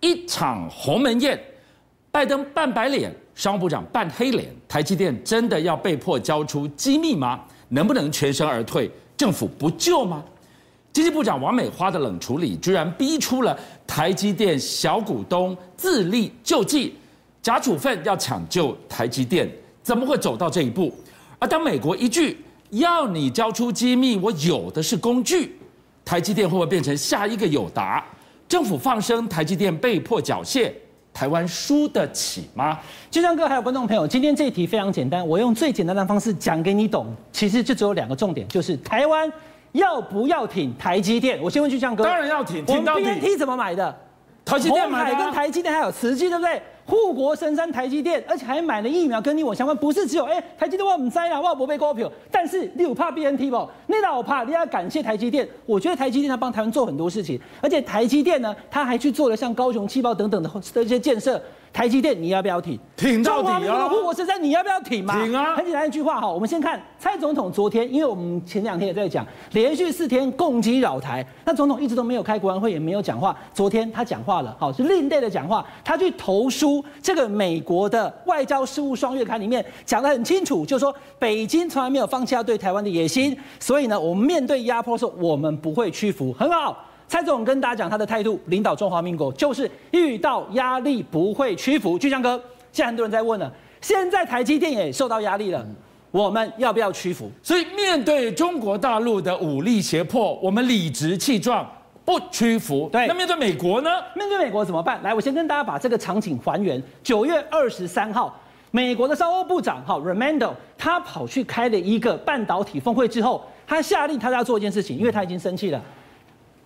一场鸿门宴，拜登扮白脸，商务部长扮黑脸，台积电真的要被迫交出机密吗？能不能全身而退？政府不救吗？经济部长王美花的冷处理，居然逼出了台积电小股东自力救济，假处分要抢救台积电，怎么会走到这一步？而当美国一句要你交出机密，我有的是工具，台积电会不会变成下一个友达？政府放生台积电被迫缴械，台湾输得起吗？俊相哥还有观众朋友，今天这一题非常简单，我用最简单的方式讲给你懂。其实就只有两个重点，就是台湾要不要挺台积电？我先问俊相哥，当然要挺，挺到底。我们 BNT 怎么买的？台积电买的、啊。红海跟台积电还有慈济，对不对？护国神山台积电，而且还买了疫苗跟你我相关，不是只有哎、台积电我唔栽了，我不被股票，但是你有怕 BNT 不？那老怕你要感谢台积电，我觉得台积电它帮台湾做很多事情，而且台积电呢，它还去做了像高雄气爆等等的的一些建设。台积电，你要不要挺？挺到底啊！中华民国护国神山，你要不要挺嘛？挺啊！很简单一句话哈，我们先看蔡总统昨天，因为我们前两天也在讲，连续四天攻击扰台，那总统一直都没有开国安会，也没有讲话。昨天他讲话了，好，是另类的讲话，他去投书这个美国的外交事务双月刊里面讲得很清楚，就是说北京从来没有放弃要对台湾的野心，所以呢，我们面对压迫的时候，我们不会屈服，很好。蔡总跟大家讲他的态度，领导中华民国就是遇到压力不会屈服。巨匠哥，现在很多人在问了，现在台积电也受到压力了，我们要不要屈服？所以面对中国大陆的武力胁迫，我们理直气壮不屈服。对，那面对美国呢？面对美国怎么办？来，我先跟大家把这个场景还原。九月二十三号，美国的商务部长哈 Raimondo 他跑去开了一个半导体峰会之后，他下令他要做一件事情，因为他已经生气了。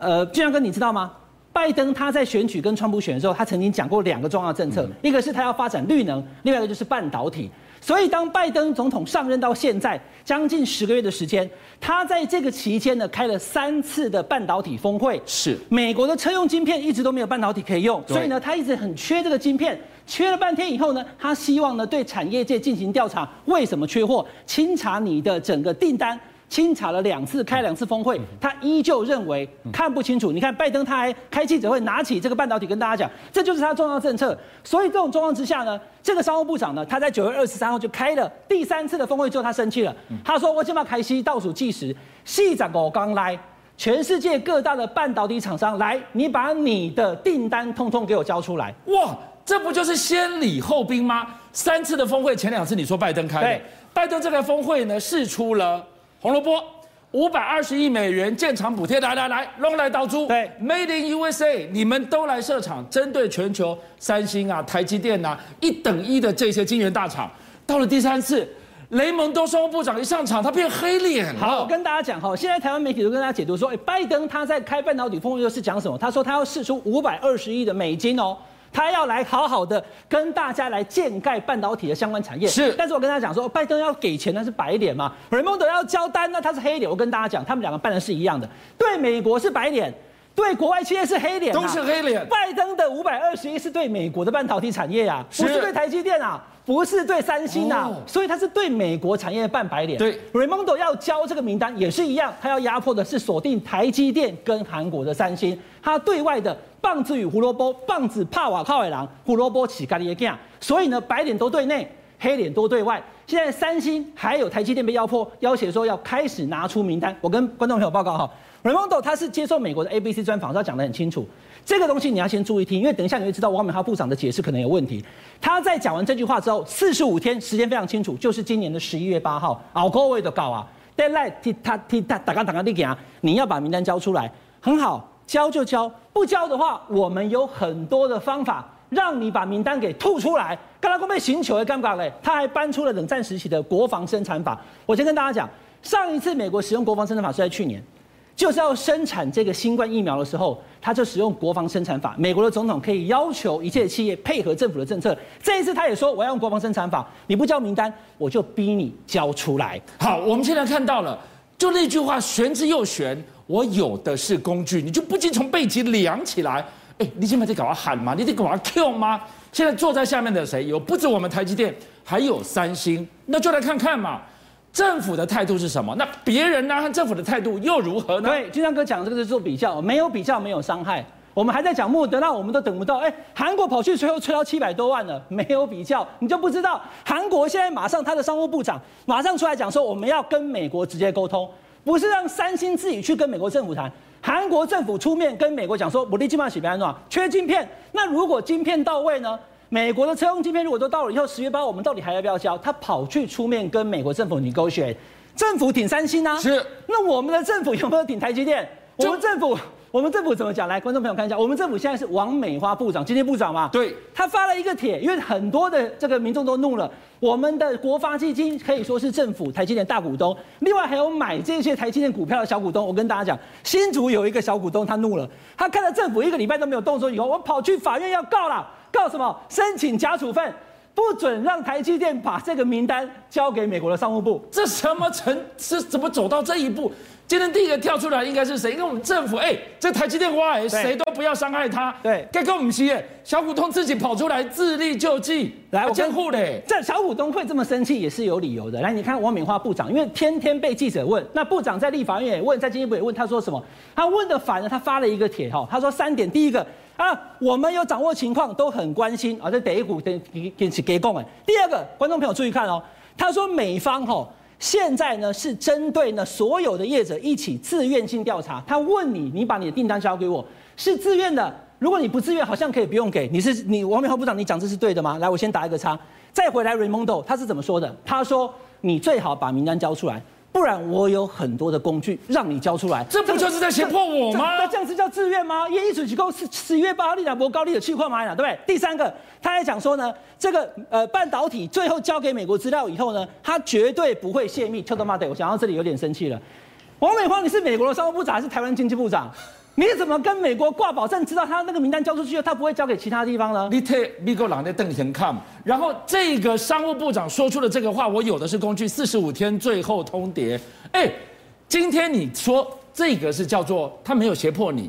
呃，俊相哥，你知道吗？拜登他在选举跟川普选的时候，他曾经讲过两个重要政策，嗯、一个是他要发展绿能，另外一个就是半导体。所以当拜登总统上任到现在将近十个月的时间，他在这个期间呢开了三次的半导体峰会。是美国的车用晶片一直都没有半导体可以用，所以呢他一直很缺这个晶片，缺了半天以后呢，他希望呢对产业界进行调查，为什么缺货，清查你的整个订单。清查了两次，开两次峰会，他依旧认为看不清楚。你看拜登他还开记者会，拿起这个半导体跟大家讲，这就是他重要政策。所以这种状况之下呢，这个商务部长呢，他在九月二十三号就开了第三次的峰会之后，他生气了。他说：“我今把开西倒数计时，细长我刚来，全世界各大的半导体厂商来，你把你的订单通通给我交出来。”哇，这不就是先礼后兵吗？三次的峰会，前两次你说拜登开的，对拜登这个峰会呢，试出了。红萝卜，五百二十亿美元建厂补贴，来来来，弄来倒租。对，Made in USA，你们都来设厂，针对全球三星啊、台积电啊一等一的这些晶圆大厂。到了第三次，雷蒙多商务部长一上场，他变黑脸了。好，我跟大家讲哈，现在台湾媒体都跟大家解读说，哎，拜登他在开半导体峰会又是讲什么？他说他要释出五百二十亿的美金哦。他要来好好的跟大家来建盖半导体的相关产业，是。但是我跟大家讲说，拜登要给钱那是白脸嘛，瑞蒙德要交单那他是黑脸。我跟大家讲，他们两个办的是一样的，对美国是白脸，对国外企业是黑脸，都是黑脸。拜登的五百二十亿是对美国的半导体产业啊，不是对台积电啊。不是对三星啊，哦、所以他是对美国产业半白脸。对，Raimondo 要交这个名单也是一样，他要压迫的是锁定台积电跟韩国的三星。他对外的棒子与胡萝卜，棒子怕瓦靠尾狼，胡萝卜起咖喱耶。所以呢，白脸都对内，黑脸都对外。现在三星还有台积电被压迫，要挟说要开始拿出名单。我跟观众朋友报告哈，Raimondo 他是接受美国的 ABC 专访，他讲得很清楚。这个东西你要先注意听，因为等一下你会知道王美花部长的解释可能有问题。他在讲完这句话之后，四十五天时间非常清楚，就是今年的十一月八号，熬各位的稿啊，deadline 踢他踢他打刚打刚你给啊，你要把名单交出来，很好，交就交，不交的话，我们有很多的方法让你把名单给吐出来。刚刚被寻求的尴尬嘞，他还搬出了冷战时期的国防生产法。我先跟大家讲，上一次美国使用国防生产法是在去年。就是要生产这个新冠疫苗的时候，他就使用国防生产法。美国的总统可以要求一切企业配合政府的政策。这一次他也说，我要用国防生产法，你不交名单，我就逼你交出来。好，我们现在看到了，就那句话玄之又玄，我有的是工具，你就不禁从背脊凉起来。哎，你现在得搞我喊吗？你得搞我 Q 吗？现在坐在下面的谁？有不止我们台积电，还有三星，那就来看看嘛。政府的态度是什么？那别人呢？和政府的态度又如何呢？对，俊相哥讲这个是做比较，没有比较没有伤害。我们还在讲莫德纳，我们都等不到。哎，韩国跑去最后吹到七百多万了，没有比较，你就不知道韩国现在马上他的商务部长马上出来讲说，我们要跟美国直接沟通，不是让三星自己去跟美国政府谈。韩国政府出面跟美国讲说，我的基本上是安装缺晶片。那如果晶片到位呢？美国的车用晶片如果都到了以后，十月八号我们到底还要不要交？他跑去出面跟美国政府 negotiate，政府挺三星啊。是。那我们的政府有没有挺台积电？我们政府。我们政府怎么讲？来，观众朋友看一下，我们政府现在是王美花部长，今天部长嘛。对，他发了一个帖，因为很多的这个民众都怒了。我们的国发基金可以说是政府台积电大股东，另外还有买这些台积电股票的小股东。我跟大家讲，新竹有一个小股东，他怒了，他看到政府一个礼拜都没有动作以后，我跑去法院要告了，告什么？申请假处分，不准让台积电把这个名单交给美国的商务部。这什么成？是怎么走到这一步？今天第一个跳出来应该是谁？因为我们政府，哎、欸，这台积电挖，谁都不要伤害他。对，该跟我们企业小股东自己跑出来自力救济，来监护嘞。这小股东会这么生气也是有理由的。来，你看王敏花部长，因为天天被记者问，那部长在立法院也问，在经济部也问，他说什么？他问的反了，他发了一个帖哈，他说三点，第一个啊，我们有掌握情况，都很关心啊，这第一股给给给给供哎。第二个，观众朋友注意看哦，他说美方哈。现在呢是针对呢所有的业者一起自愿性调查。他问你，你把你的订单交给我，是自愿的。如果你不自愿，好像可以不用给。你是你王明浩部长，你讲这是对的吗？来，我先打一个叉。再回来 Raymondo 他是怎么说的？他说你最好把名单交出来。不然我有很多的工具让你交出来，这不就是在胁迫我吗？那这样子叫自愿吗？因一准机构是十一月八号立两波高利的去矿买了，对不对？第三个，他还讲说呢，这个呃半导体最后交给美国资料以后呢，他绝对不会泄密。特多马德，我想到这里有点生气了。王美花，你是美国的商务部长还是台湾经济部长？你怎么跟美国挂保证，知道他那个名单交出去了，他不会交给其他地方呢？你替美国人在瞪眼看，然后这个商务部长说出了这个话，我有的是工具，四十五天最后通牒。哎，今天你说这个是叫做他没有胁迫你，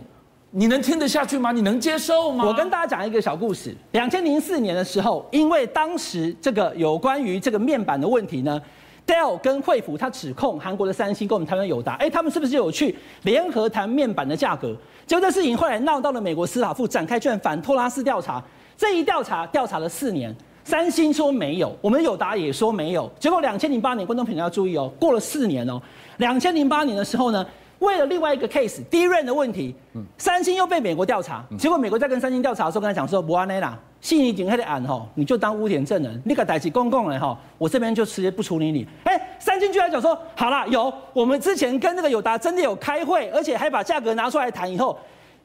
你能听得下去吗？你能接受吗？我跟大家讲一个小故事。两千零四年的时候，因为当时这个有关于这个面板的问题呢。Dell 跟惠普，他指控韩国的三星跟我们台湾友达，哎，他们是不是有去联合谈面板的价格？结果这事情后来闹到了美国司法部展开卷反托拉斯调查，这一调查调查了四年，三星说没有，我们友达也说没有，结果两千零八年，观众朋友要注意哦，过了四年哦，两千零八年的时候呢，为了另外一个 case DRAM 的问题，三星又被美国调查，结果美国在跟三星调查的时候，跟他讲说不安内啦。信你警黑的案吼，你就当污点证人，你个代起公共的吼，我这边就直接不处理你。哎，三星居然讲说，好了，有我们之前跟那个友达真的有开会，而且还把价格拿出来谈。以后，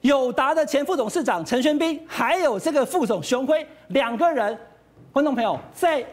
友达的前副董事长陈玄彬，还有这个副总熊辉两个人，观众朋友在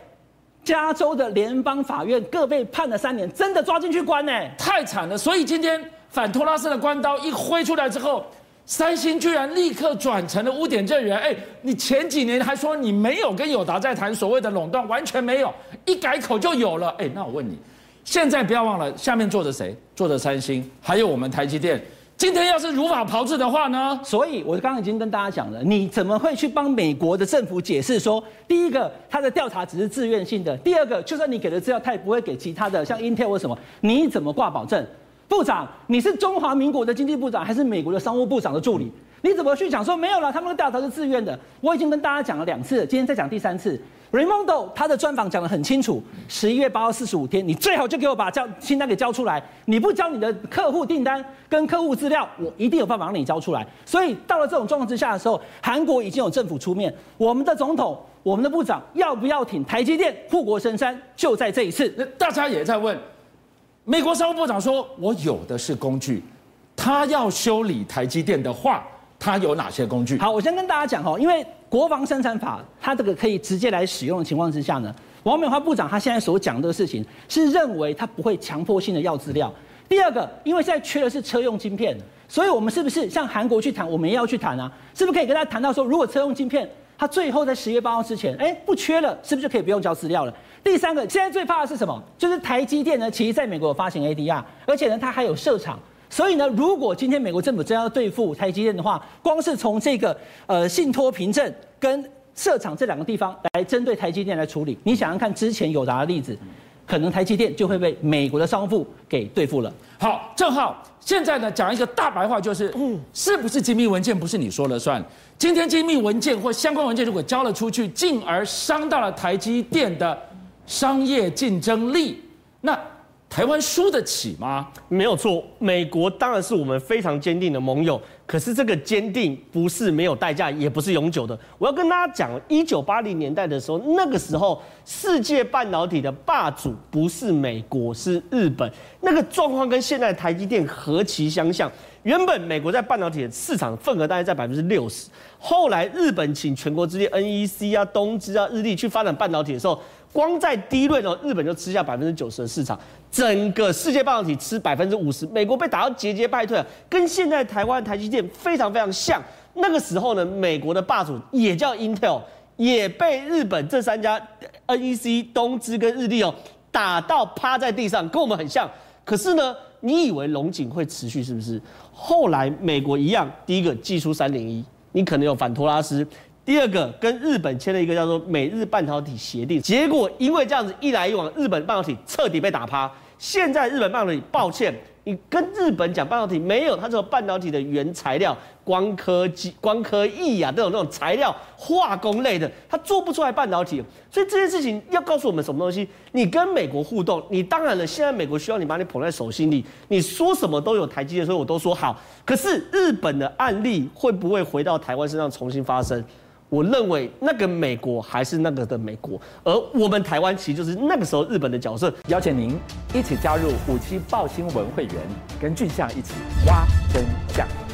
加州的联邦法院各被判了三年，真的抓进去关呢，太惨了。所以今天反托拉斯的关刀一挥出来之后。三星居然立刻转成了污点证人，哎，你前几年还说你没有跟友达在谈所谓的垄断，完全没有，一改口就有了，哎，那我问你，现在不要忘了下面坐着谁？坐着三星，还有我们台积电。今天要是如法炮制的话呢？所以我刚刚已经跟大家讲了，你怎么会去帮美国的政府解释说，第一个他的调查只是自愿性的，第二个就算你给的资料，他也不会给其他的，像 Intel 或什么，你怎么挂保证？部长，你是中华民国的经济部长还是美国的商务部长的助理？你怎么去讲说没有了？他们的调查是自愿的。我已经跟大家讲了两次了，今天再讲第三次。Raimondo 他的专访讲得很清楚，十一月八号四十五天，你最好就给我把交清单给交出来。你不交你的客户订单跟客户资料，我一定有办法让你交出来。所以到了这种状况之下的时候，韩国已经有政府出面，我们的总统、我们的部长要不要挺台积电护国神山，就在这一次。那大家也在问。美国商务部长说：“我有的是工具，他要修理台积电的话，他有哪些工具？”好，我先跟大家讲哈，因为国防生产法，它这个可以直接来使用的情况之下呢，王美花部长他现在所讲的事情是认为他不会强迫性的要资料。第二个，因为现在缺的是车用晶片，所以我们是不是向韩国去谈？我们也要去谈啊，是不是可以跟他谈到说，如果车用晶片他最后在十月八号之前，哎，不缺了，是不是就可以不用交资料了？第三个，现在最怕的是什么？就是台积电呢，其实在美国有发行 ADR，而且呢，它还有设厂。所以呢，如果今天美国政府真要对付台积电的话，光是从这个呃信托凭证跟设厂这两个地方来针对台积电来处理，你想想看，之前友达的例子，可能台积电就会被美国的商务给对付了。好，正好现在呢讲一个大白话，就是，嗯，是不是机密文件不是你说了算？今天机密文件或相关文件如果交了出去，进而伤到了台积电的商业竞争力，那台湾输得起吗？没有错，美国当然是我们非常坚定的盟友。可是这个坚定不是没有代价，也不是永久的。我要跟大家讲，一九八零年代的时候，那个时候世界半导体的霸主不是美国，是日本。那个状况跟现在台积电何其相像。原本美国在半导体的市场份额大概在百分之六十，后来日本请全国之力，NEC 啊、东芝啊、日立去发展半导体的时候。光在低润哦，日本就吃下百分之九十的市场，整个世界半导体吃百分之五十，美国被打到节节败退，跟现在台湾台积电非常非常像。那个时候呢，美国的霸主也叫 Intel，也被日本这三家 NEC、东芝跟日立哦打到趴在地上，跟我们很像。可是呢，你以为龙井会持续是不是？后来美国一样，第一个祭出三零一，你可能有反托拉斯。第二个跟日本签了一个叫做美日半导体协定，结果因为这样子一来一往，日本半导体彻底被打趴。现在日本半导体，抱歉，你跟日本讲半导体没有，它这个半导体的原材料，光科技、光科艺啊，这种这种材料，化工类的，它做不出来半导体。所以这件事情要告诉我们什么东西？你跟美国互动，你当然了，现在美国需要你把你捧在手心里，你说什么都有台积电，所以我都说好。可是日本的案例会不会回到台湾身上重新发生？我认为那个美国还是那个的美国，而我们台湾其实就是那个时候日本的角色。邀请您一起加入五七报新闻会员，跟俊相一起挖真相。